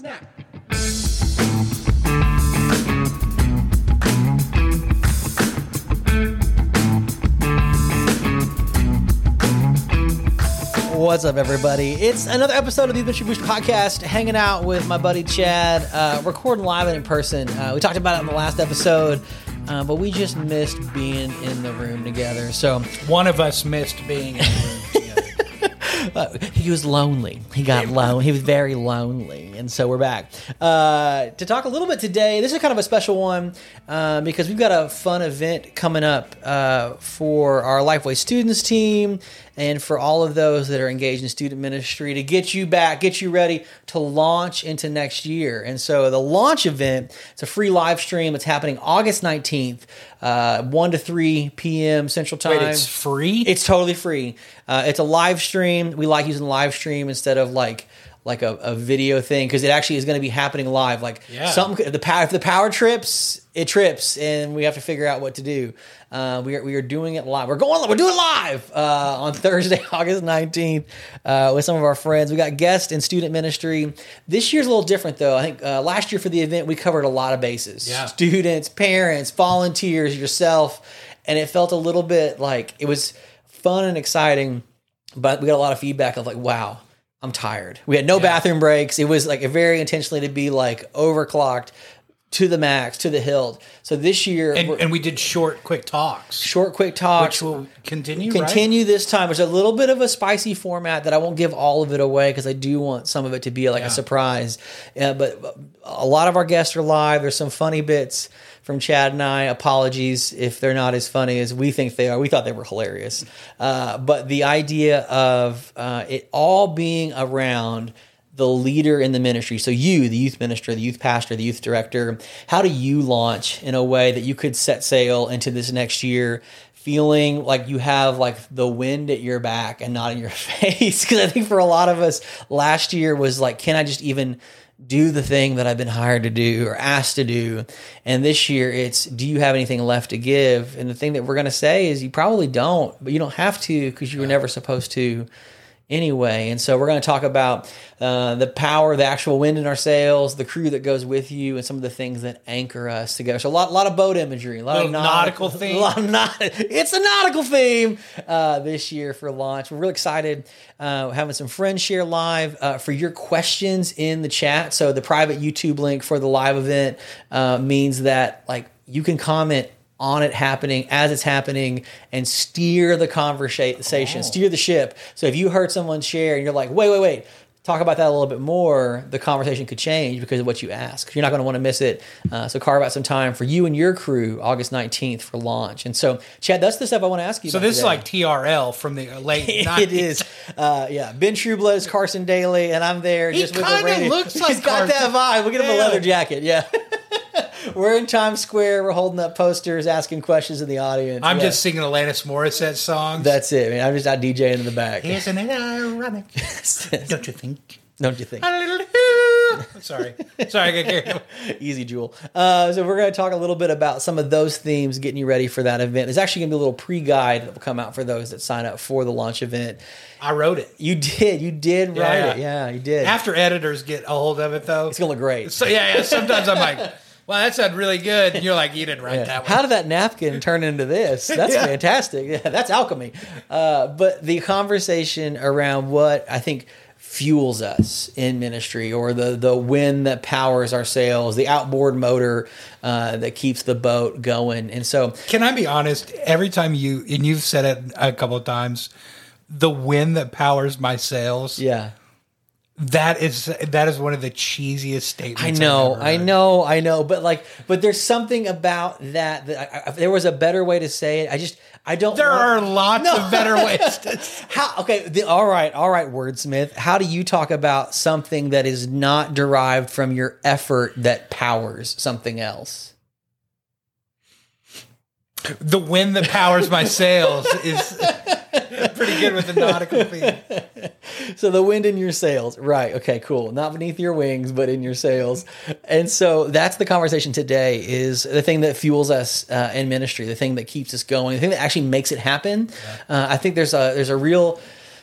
Snap. What's up, everybody? It's another episode of the Adventure Boost podcast. Hanging out with my buddy Chad, uh, recording live and in person. Uh, we talked about it in the last episode, uh, but we just missed being in the room together. So One of us missed being in the room together. uh, he was lonely. He got lonely. He was very lonely, and so we're back uh, to talk a little bit today. This is kind of a special one uh, because we've got a fun event coming up uh, for our Lifeway Students team and for all of those that are engaged in student ministry to get you back, get you ready to launch into next year. And so the launch event, it's a free live stream. It's happening August nineteenth, uh, one to three p.m. Central Time. Wait, it's free? It's totally free. Uh, it's a live stream. We like using live stream instead of like like a, a video thing because it actually is going to be happening live. Like Yeah. something the power if the power trips, it trips, and we have to figure out what to do. Uh, we are we are doing it live. We're going. We're doing live uh, on Thursday, August nineteenth, uh, with some of our friends. We got guests in student ministry. This year's a little different though. I think uh, last year for the event we covered a lot of bases. Yeah. Students, parents, volunteers, yourself, and it felt a little bit like it was fun and exciting, but we got a lot of feedback of like, wow, I'm tired. We had no bathroom breaks. It was like very intentionally to be like overclocked to the max, to the hilt. So this year, and, and we did short, quick talks, short, quick talks. which will continue. right? Continue this time. There's a little bit of a spicy format that I won't give all of it away because I do want some of it to be like Yeah. a surprise. Uh, but a lot of our guests are live. There's some funny bits from Chad and I. Apologies if they're not as funny as we think they are. We thought they were hilarious. Uh, but the idea of uh, it all being around the leader in the ministry. So you, the youth minister, the youth pastor, the youth director, how do you launch in a way that you could set sail into this next year feeling like you have like the wind at your back and not in your face? Because I think for a lot of us last year was like, can I just even do the thing that I've been hired to do or asked to do? And this year it's, do you have anything left to give? And the thing that we're going to say is you probably don't, but you don't have to because you were never supposed to anyway. And so we're going to talk about uh, the power, the actual wind in our sails, the crew that goes with you, and some of the things that anchor us together. So a lot, lot of boat imagery, a lot of Little nautical theme. a lot of naut- it's a nautical theme uh, this year for launch. We're really excited. Uh, having some friends share live uh, for your questions in the chat. So the private YouTube link for the live event uh, means that like you can comment on it happening as it's happening and steer the conversation, steer the ship. So if you heard someone share and you're like, wait, wait, wait, talk about that a little bit more, the conversation could change because of what you ask. You're not going to want to miss it. Uh, so carve out some time for you and your crew August 19th for launch. And so, Chad, that's the stuff I want to ask you So this is like TRL from the late. it 90s. is, uh, yeah. Ben Trueblood is Carson Daly, and I'm there He just with a kinda radio. looks He's like got that Carson. vibe. We'll get him a leather jacket. Yeah. We're in Times Square. We're holding up posters, asking questions in the audience. I'm Yeah. just singing Alanis Morissette songs. That's it. Man. I'm just out DJing in the back. Isn't it ironic? Don't you think? Don't you think? Sorry, sorry, I got carried away. Easy, Jewel. Uh, so we're going to talk a little bit about some of those themes, getting you ready for that event. There's actually going to be a little pre-guide that will come out for those that sign up for the launch event. I wrote it. You did. You did write Yeah. it. Yeah, you did. After editors get a hold of it, though, it's going to look great. so yeah, yeah. Sometimes I'm like, "Wow, that sounded really good." And you're like, "You didn't write Yeah. that one." How did that napkin turn into this? That's Yeah. fantastic. Yeah, that's alchemy. Uh, but the conversation around what I think fuels us in ministry, or the the wind that powers our sails, the outboard motor uh, that keeps the boat going, and so Can I be honest? Every time you and you've said it a couple of times, the wind that powers my sails. yeah. That is that is one of the cheesiest statements. I know, I know, I know, but like, but there's something about that that I, I, there was a better way to say it. I just, I don't. There want- are lots No. of better ways. To, How okay? The, all right, all right, wordsmith. How do you talk about something that is not derived from your effort that powers something else? the wind that powers my sails is pretty good with the nautical theme. So the wind in your sails, right? Okay, cool. Not beneath your wings, but in your sails. And so that's the conversation today. Is the thing that fuels us uh, in ministry, the thing that keeps us going, the thing that actually makes it happen. Uh, I think there's a there's a real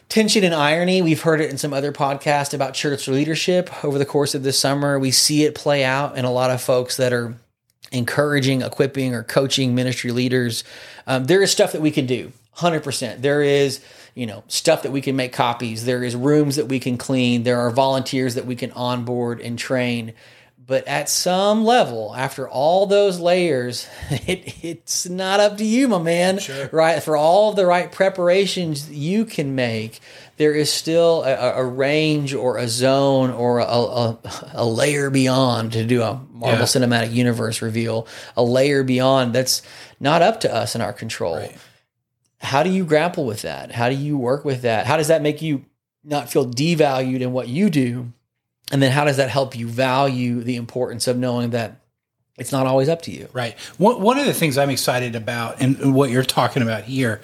tension and irony. We've heard it in some other podcasts about church leadership over the course of this summer. We see it play out in a lot of folks that are encouraging, equipping, or coaching ministry leaders. Um, there is stuff that we can do, 100%. There is, you know, stuff that we can make copies. There is rooms that we can clean. There are volunteers that we can onboard and train. But at some level, after all those layers, it, it's not up to you, my man. Sure. Right? For all the right preparations you can make, there is still a, a range or a zone or a, a, a layer beyond to do a Marvel Yeah. Cinematic Universe reveal, a layer beyond that's not up to us in our control. Right. How do you grapple with that? How do you work with that? How does that make you not feel devalued in what you do? And then how does that help you value the importance of knowing that it's not always up to you? Right. One, one of the things I'm excited about and what you're talking about here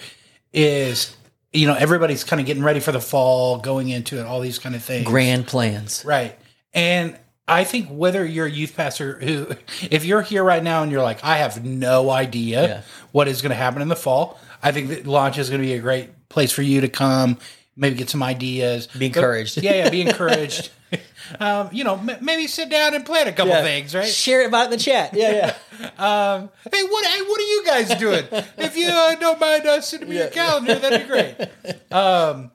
is, you know, everybody's kind of getting ready for the fall, going into it, all these kind of things. Grand plans. Right. And I think whether you're a youth pastor who, if you're here right now and you're like, I have no idea Yeah. what is going to happen in the fall, I think that launch is going to be a great place for you to come, maybe get some ideas. Be encouraged. yeah, yeah, be encouraged. um, you know, m- maybe sit down and plan a couple things, right? Share it about it in the chat. Yeah, yeah. Um, hey, what hey, what are you guys doing? If you uh, don't mind uh, sending me your calendar, that'd be great. Um,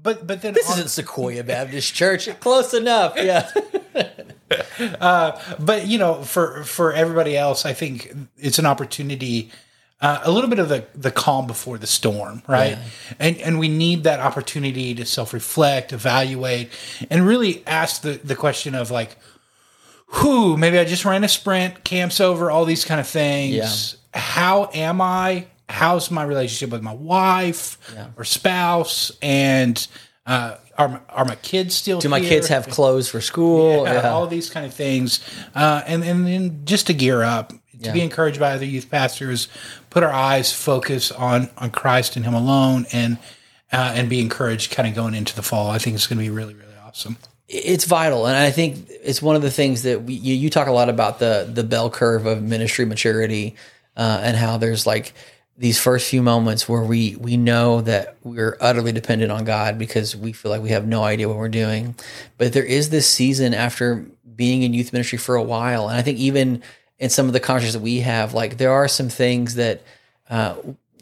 but but then this on- isn't Sequoia Baptist Church. Close enough. Yeah. but you know, for for everybody else, I think it's an opportunity. Uh, a little bit of the the calm before the storm, right? And and we need that opportunity to self reflect, evaluate, and really ask the the question of like, who maybe I just ran a sprint, camps over, all these kind of things. How am I? How's my relationship with my wife or spouse? And uh, are my, are my kids still? Do my kids have clothes for school? yeah, Yeah. all these kind of things, uh, and and then just to gear up, to be encouraged by other youth pastors, put our eyes focus on on Christ and Him alone, and uh, and be encouraged, kind of going into the fall. I think it's going to be really really awesome. it's vital and i think it's one of the things that we, you, you talk a lot about the the bell curve of ministry maturity uh, and how there's like these first few moments where we we know that we're utterly dependent on god because we feel like we have no idea what we're doing but there is this season after being in youth ministry for a while and i think even in some of the conversations that we have like there are some things that uh,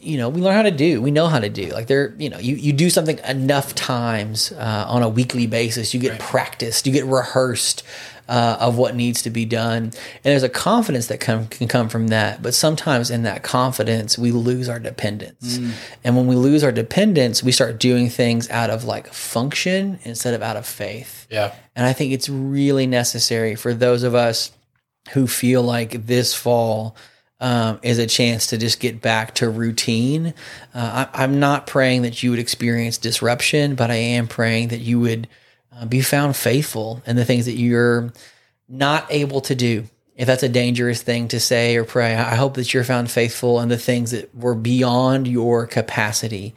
you know, we learn how to do. We know how to do. Like there, you know, you, you do something enough times uh, on a weekly basis, you get practiced, you get rehearsed uh, of what needs to be done, and there's a confidence that come, can come from that. But sometimes in that confidence, we lose our dependence, and when we lose our dependence, we start doing things out of like function instead of out of faith. Yeah, And I think it's really necessary for those of us who feel like this fall um, is a chance to just get back to routine. Uh, I, I'm not praying that you would experience disruption, but I am praying that you would uh, be found faithful in the things that you're not able to do. If that's a dangerous thing to say or pray, I I hope that you're found faithful in the things that were beyond your capacity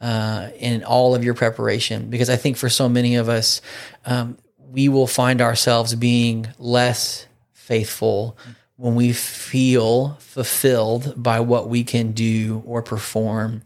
uh, in all of your preparation. Because I think for so many of us, um, we will find ourselves being less faithful when we feel fulfilled by what we can do or perform.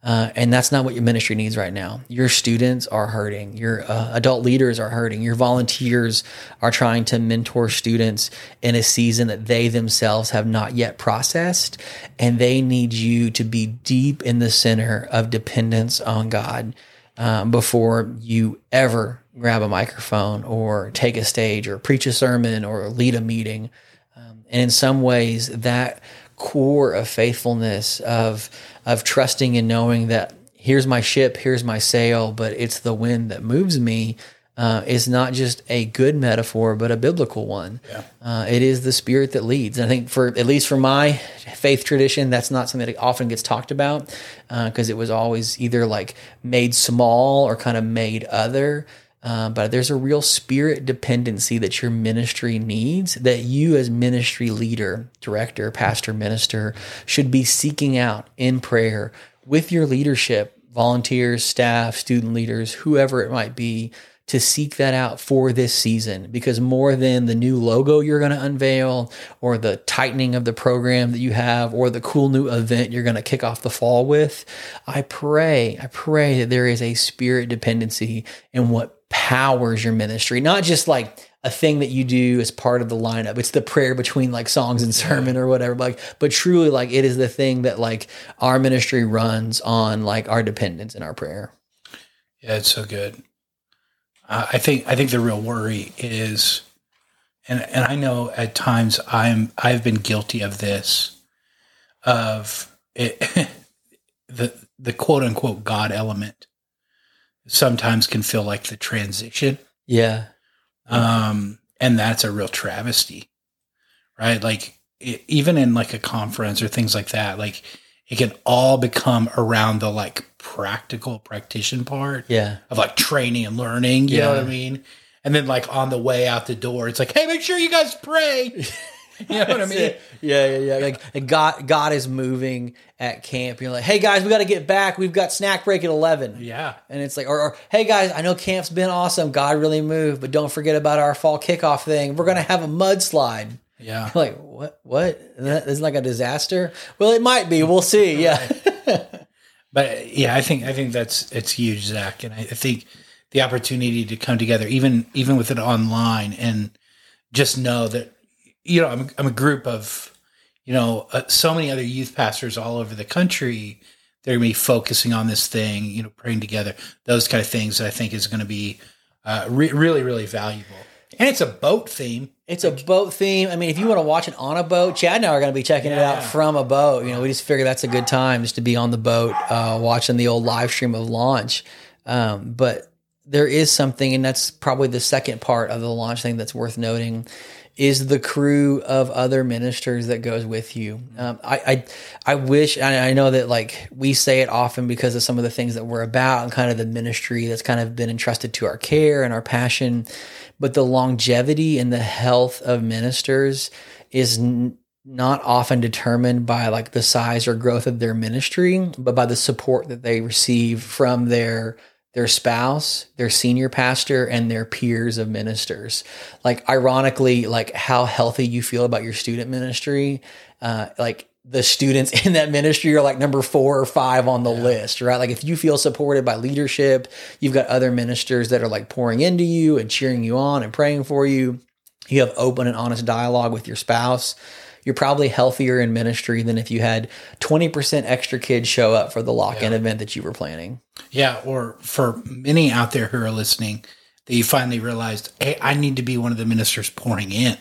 Uh, and that's not what your ministry needs right now. Your students are hurting. Your uh, adult leaders are hurting. Your volunteers are trying to mentor students in a season that they themselves have not yet processed. And they need you to be deep in the center of dependence on God um, before you ever grab a microphone or take a stage or preach a sermon or lead a meeting. Um, and in some ways, that core of faithfulness of of trusting and knowing that here's my ship, here's my sail, but it's the wind that moves me. Uh, is not just a good metaphor, but a biblical one. Uh, it is the spirit that leads. And I think for at least for my faith tradition, that's not something that often gets talked about because it was always either like made small or kind of made other. Uh, but there's a real spirit dependency that your ministry needs that you as ministry leader director pastor minister should be seeking out in prayer with your leadership volunteers staff student leaders whoever it might be to seek that out for this season. Because more than the new logo you're going to unveil or the tightening of the program that you have or the cool new event you're going to kick off the fall with, I pray, I pray that there is a spirit dependency in what powers your ministry, not just like a thing that you do as part of the lineup. It's the prayer between like songs and sermon or whatever. Like, but truly, like it is the thing that like our ministry runs on, like our dependence and our prayer. Yeah, it's so good. I think I think the real worry is, and and I know at times I'm I've been guilty of this, of it, the the quote unquote God element. Sometimes can feel like the transition. Yeah. Um, and that's a real travesty, right? Like it, even in like a conference or things like that, like it can all become around the like practical practitioner part Yeah. of like training and learning. You know what I mean? And then like on the way out the door, it's like, hey, make sure you guys pray. you know what I mean? it. Yeah, yeah, yeah. Like God, God is moving at camp. You're like, hey guys, we got to get back. We've got snack break at eleven. Yeah. And it's like, or, or hey guys, I know camp's been awesome. God really moved, but don't forget about our fall kickoff thing. We're gonna have a mudslide. Yeah. Like what? What? Isn't like a disaster. Well, it might be. We'll see. Yeah. But yeah, I think I think that's it's huge, Zach, and I, I think the opportunity to come together, even even with it online, and just know that you know I'm I'm a group of you know uh, so many other youth pastors all over the country. They're going to be focusing on this thing, you know, praying together, those kind of things that I think is going to be uh, re- really really valuable. And it's a boat theme. It's a boat theme. I mean, if you want to watch it on a boat, Chad and I are going to be checking it out from a boat. You know, we just figure that's a good time just to be on the boat, uh, watching the old live stream of launch. Um, but there is something, and that's probably the second part of the launch thing that's worth noting, is the crew of other ministers that goes with you. Um, I, I I wish, and I know that like we say it often because of some of the things that we're about and kind of the ministry that's kind of been entrusted to our care and our passion but the longevity and the health of ministers is n- not often determined by like the size or growth of their ministry but by the support that they receive from their their spouse their senior pastor and their peers of ministers like ironically like how healthy you feel about your student ministry uh, like the students in that ministry are like number four or five on the list, right? Like if you feel supported by leadership, you've got other ministers that are like pouring into you and cheering you on and praying for you. You have open and honest dialogue with your spouse. You're probably healthier in ministry than if you had 20% extra kids show up for the lock in event that you were planning. Yeah, or for many out there who are listening, that you finally realized, hey, I need to be one of the ministers pouring in,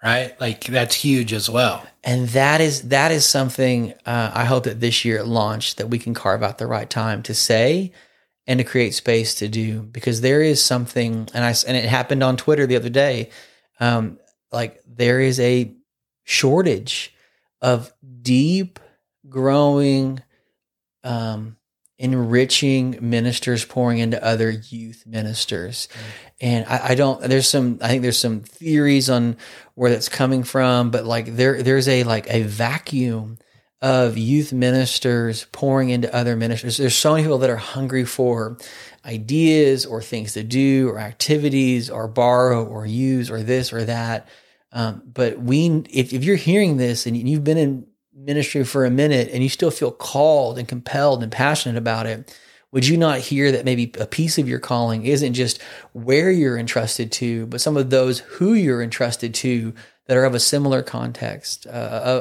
right? Like that's huge as well. and that is that is something uh, I hope that this year at launch that we can carve out the right time to say and to create space to do because there is something and I and it happened on Twitter the other day um, like there is a shortage of deep growing um, enriching ministers pouring into other youth ministers. And I, I don't there's some i think there's some theories on where that's coming from but like there there's a like a vacuum of youth ministers pouring into other ministers. There's so many people that are hungry for ideas or things to do or activities or borrow or use or this or that um, but we if, if you're hearing this and you've been in ministry for a minute and you still feel called and compelled and passionate about it would you not hear that maybe a piece of your calling isn't just where you're entrusted to, but some of those who you're entrusted to that are of a similar context, uh,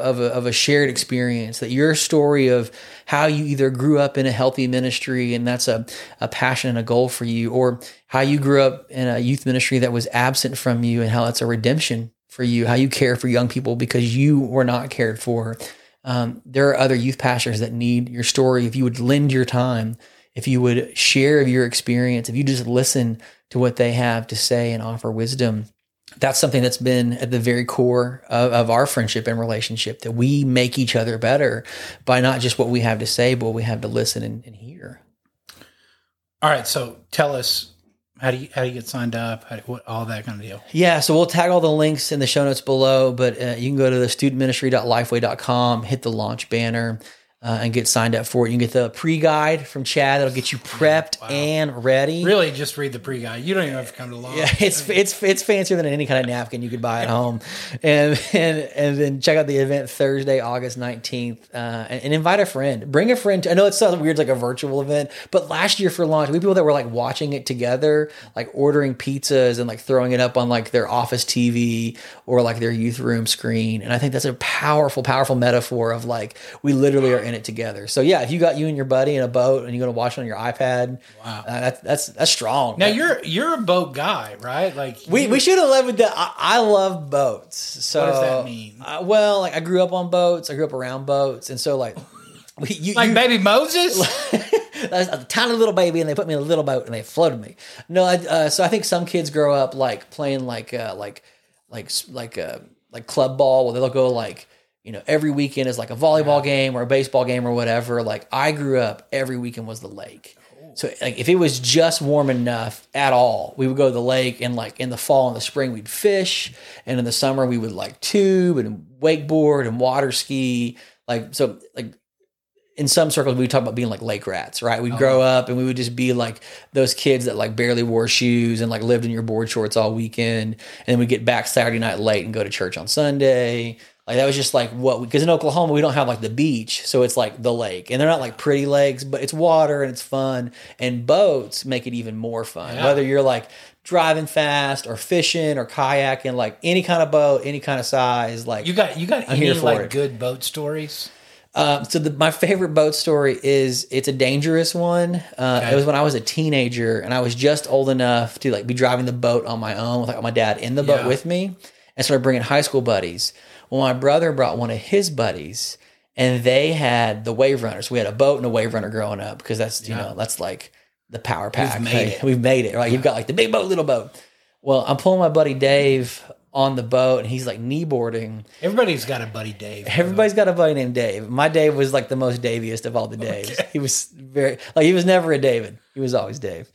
of, a, of a shared experience, that your story of how you either grew up in a healthy ministry and that's a, a passion and a goal for you, or how you grew up in a youth ministry that was absent from you and how that's a redemption for you, how you care for young people because you were not cared for. Um, there are other youth pastors that need your story. If you would lend your time, if you would share your experience, if you just listen to what they have to say and offer wisdom, that's something that's been at the very core of, of our friendship and relationship that we make each other better by not just what we have to say, but what we have to listen and, and hear. All right, so tell us how do you how do you get signed up? How what all that kind of deal? Yeah, so we'll tag all the links in the show notes below, but uh, you can go to the studentministry.lifeway.com, hit the launch banner. Uh, and get signed up for it. You can get the pre guide from Chad that'll get you prepped and ready. Really, just read the pre guide. You don't even have to come to law. Yeah, it's it's it's fancier than any kind of napkin you could buy at home, and and and then check out the event Thursday, August nineteenth, uh, and, and invite a friend. Bring a friend. To, I know it sounds weird, like a virtual event, but last year for launch, we people that were like watching it together, like ordering pizzas and like throwing it up on like their office TV or like their youth room screen, and I think that's a powerful, powerful metaphor of like we literally are in it together. So yeah, if you got you and your buddy in a boat and you're going to watch it on your iPad, Wow. uh, that's that's that's strong. Now you're you're a boat guy, right? Like We, we should have led with that. I, I love boats. So What does that mean? Uh, well, like I grew up on boats. I grew up around boats, and so like we, you, like you, baby Moses. A tiny little baby, and they put me in a little boat and they floated me. No, I, uh, so I think some kids grow up like playing like uh, like like like uh, like club ball, where they'll go like you know every weekend is like a volleyball game or a baseball game or whatever. Like I grew up, every weekend was the lake. So like if it was just warm enough at all, we would go to the lake and like in the fall and the spring we'd fish, and in the summer we would like tube and wakeboard and water ski. Like so like in some circles we talk about being like lake rats, right? We'd grow uh-huh. up and we would just be like those kids that like barely wore shoes and like lived in your board shorts all weekend, and then we'd get back Saturday night late and go to church on Sunday. Like that was just like what because in Oklahoma we don't have like the beach, so it's like the lake, and they're not like pretty lakes, but it's water and it's fun, and boats make it even more fun. Yeah. Whether you're like driving fast or fishing or kayaking, like any kind of boat, any kind of size, like You got you got I'm any here for like it. good boat stories? um, so the, my favorite boat story is it's a dangerous one. Uh, Okay. It was when I was a teenager and I was just old enough to like be driving the boat on my own with like my dad in the boat Yeah. with me, and started bringing high school buddies. Well, my brother brought one of his buddies, and they had the wave runners. We had a boat and a wave runner growing up because that's you Yeah. know that's like the power pack. made Like, it. We've made it. Right? You've got like the big boat, little boat. Well, I'm pulling my buddy Dave on the boat, and he's like kneeboarding. Everybody's got a buddy Dave. Everybody's got a buddy named Dave. My Dave was like the most Daviest of all the Daves. He was very like he was never a David. He was always Dave.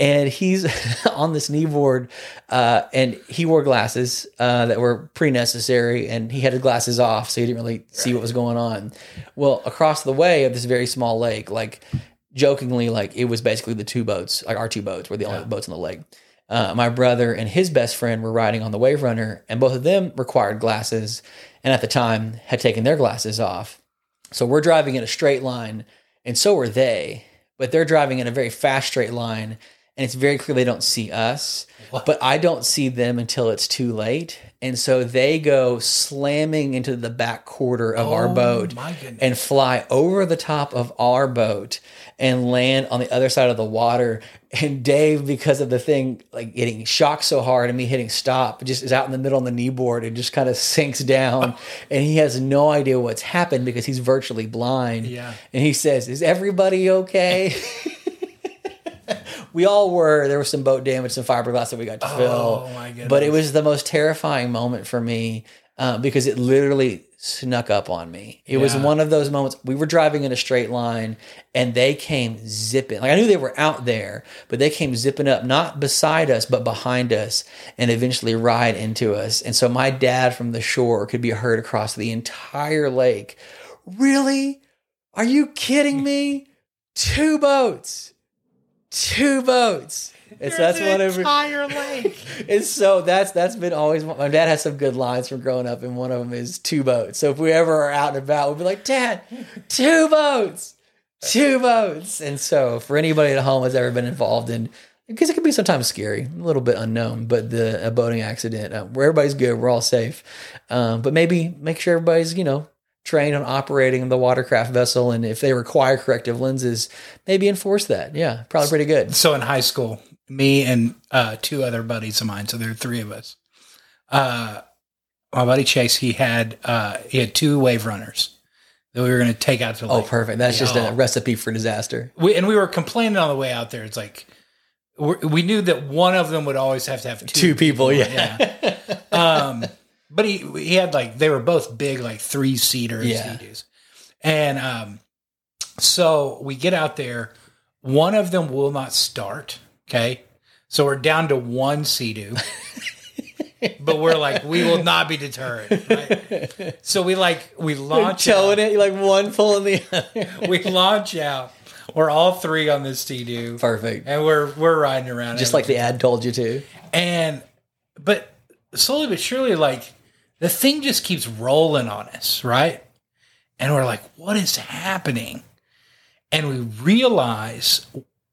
And he's on this kneeboard, uh, and he wore glasses uh, that were pretty necessary, and he had his glasses off, so he didn't really see what was going on. Well, across the way of this very small lake, like jokingly, like it was basically the two boats, like our two boats, were the only boats on the lake. Uh, my brother and his best friend were riding on the Wave Runner, and both of them required glasses, and at the time had taken their glasses off. So we're driving in a straight line, and so are they, but they're driving in a very fast straight line, and it's very clear they don't see us. But I don't see them until it's too late. And so they go slamming into the back quarter of our Oh, boat and fly over the top of our boat and land on the other side of the water. And Dave, because of the thing like getting shocked so hard and me hitting stop, just is out in the middle on the kneeboard and just kind of sinks down. and he has no idea what's happened because he's virtually blind. Yeah. And he says, Is everybody okay? we all were. There was some boat damage, some fiberglass that we got to fill. Oh, my But it was the most terrifying moment for me uh, because it literally snuck up on me. It was one of those moments. We were driving in a straight line and they came zipping. Like I knew they were out there, but they came zipping up, not beside us, but behind us and eventually ride into us. And so my dad from the shore could be heard across the entire lake. Really? Are you kidding me? Two boats. Two boats. It's so that's one of entire lake. and so that's that's been always my dad has some good lines from growing up, and one of them is two boats. So if we ever are out and about, we'll be like, Dad, two boats, two boats. And so for anybody at home has ever been involved in, because it can be sometimes scary, a little bit unknown, but the a boating accident uh, where everybody's good, we're all safe, um, but maybe make sure everybody's you know trained on operating the watercraft vessel, and if they require corrective lenses, maybe enforce that. Yeah, probably pretty good. so in high school, me and uh, two other buddies of mine, so there are three of us. Uh, my buddy Chase, he had uh, he had two wave runners that we were going to take out to the Oh, perfect. That's just a recipe for disaster. We, and we were complaining on the way out there. It's like we knew that one of them would always have to have two, Two people, yeah. um, but he he had like they were both big, like three seater Yeah. And um, so we get out there. One of them will not start. Okay, so we're down to one Sea-Doo. but we're like, we will not be deterred. Right? So we like we launch Towing out, it, like one pulling the other. we launch out. We're all three on this Sea-Doo, Perfect. and we're we're riding around Just like the ad told you to. and but slowly but surely, like the thing just keeps rolling on us, right? And we're like, what is happening? And we realize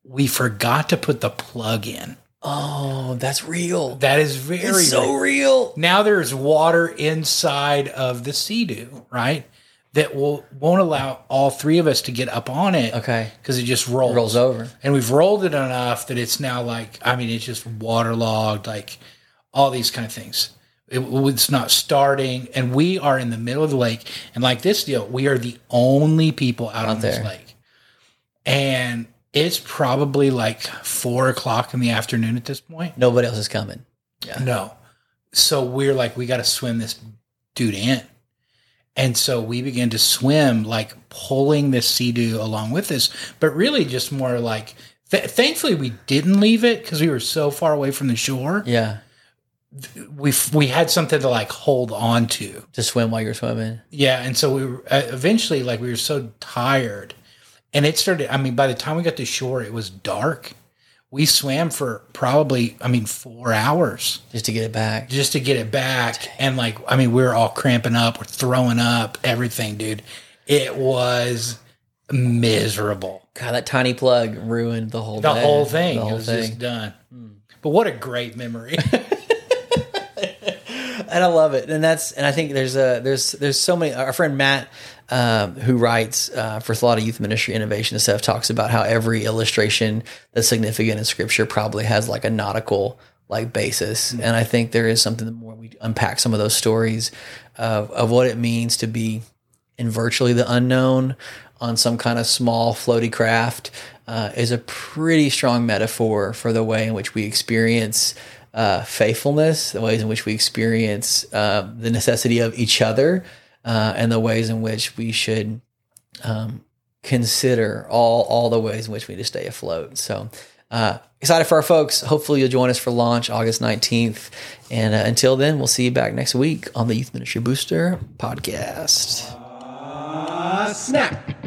we forgot to put the plug in. Oh, that's real. That is very It's so real. now there's water inside of the Sea-Doo, right? That will won't allow all three of us to get up on it. Okay. Because it just rolls. Rolls over. And we've rolled it enough that it's now like, I mean, it's just waterlogged, like all these kind of things. It, it's not starting. And we are in the middle of the lake. And like this deal, we are the only people out, on this lake. And it's probably like four o'clock in the afternoon at this point. Nobody else is coming. Yeah. No. So we're like, we got to swim this dude in. And so we began to swim, like pulling this sea-doo along with us, but really just more like, th- thankfully we didn't leave it because we were so far away from the shore. Yeah. We we had something to like hold on to. To swim while you're swimming. Yeah, and so we were uh, eventually like we were so tired, and it started. I mean, by the time we got to shore, it was dark. We swam for probably, I mean, four hours Just to get it back. just to get it back. And like, I mean, we were all cramping up, we're throwing up, everything, dude. It was miserable. God, that tiny plug ruined the whole The day. whole thing The it whole was thing. just done. But what a great memory. and I love it. And that's and I think there's a there's there's so many. Our friend Matt, um, who writes uh, for a lot of youth ministry innovation and stuff, talks about how every illustration that's significant in Scripture probably has like a nautical like basis. And I think there is something the more we unpack some of those stories of of what it means to be in virtually the unknown on some kind of small floaty craft uh, is a pretty strong metaphor for the way in which we experience uh, faithfulness, the ways in which we experience uh, the necessity of each other, uh, and the ways in which we should um, consider all all the ways in which we need to stay afloat. So. Uh, excited for our folks. Hopefully, you'll join us for launch August 19th. And uh, until then, we'll see you back next week on the Youth Ministry Booster podcast. snap.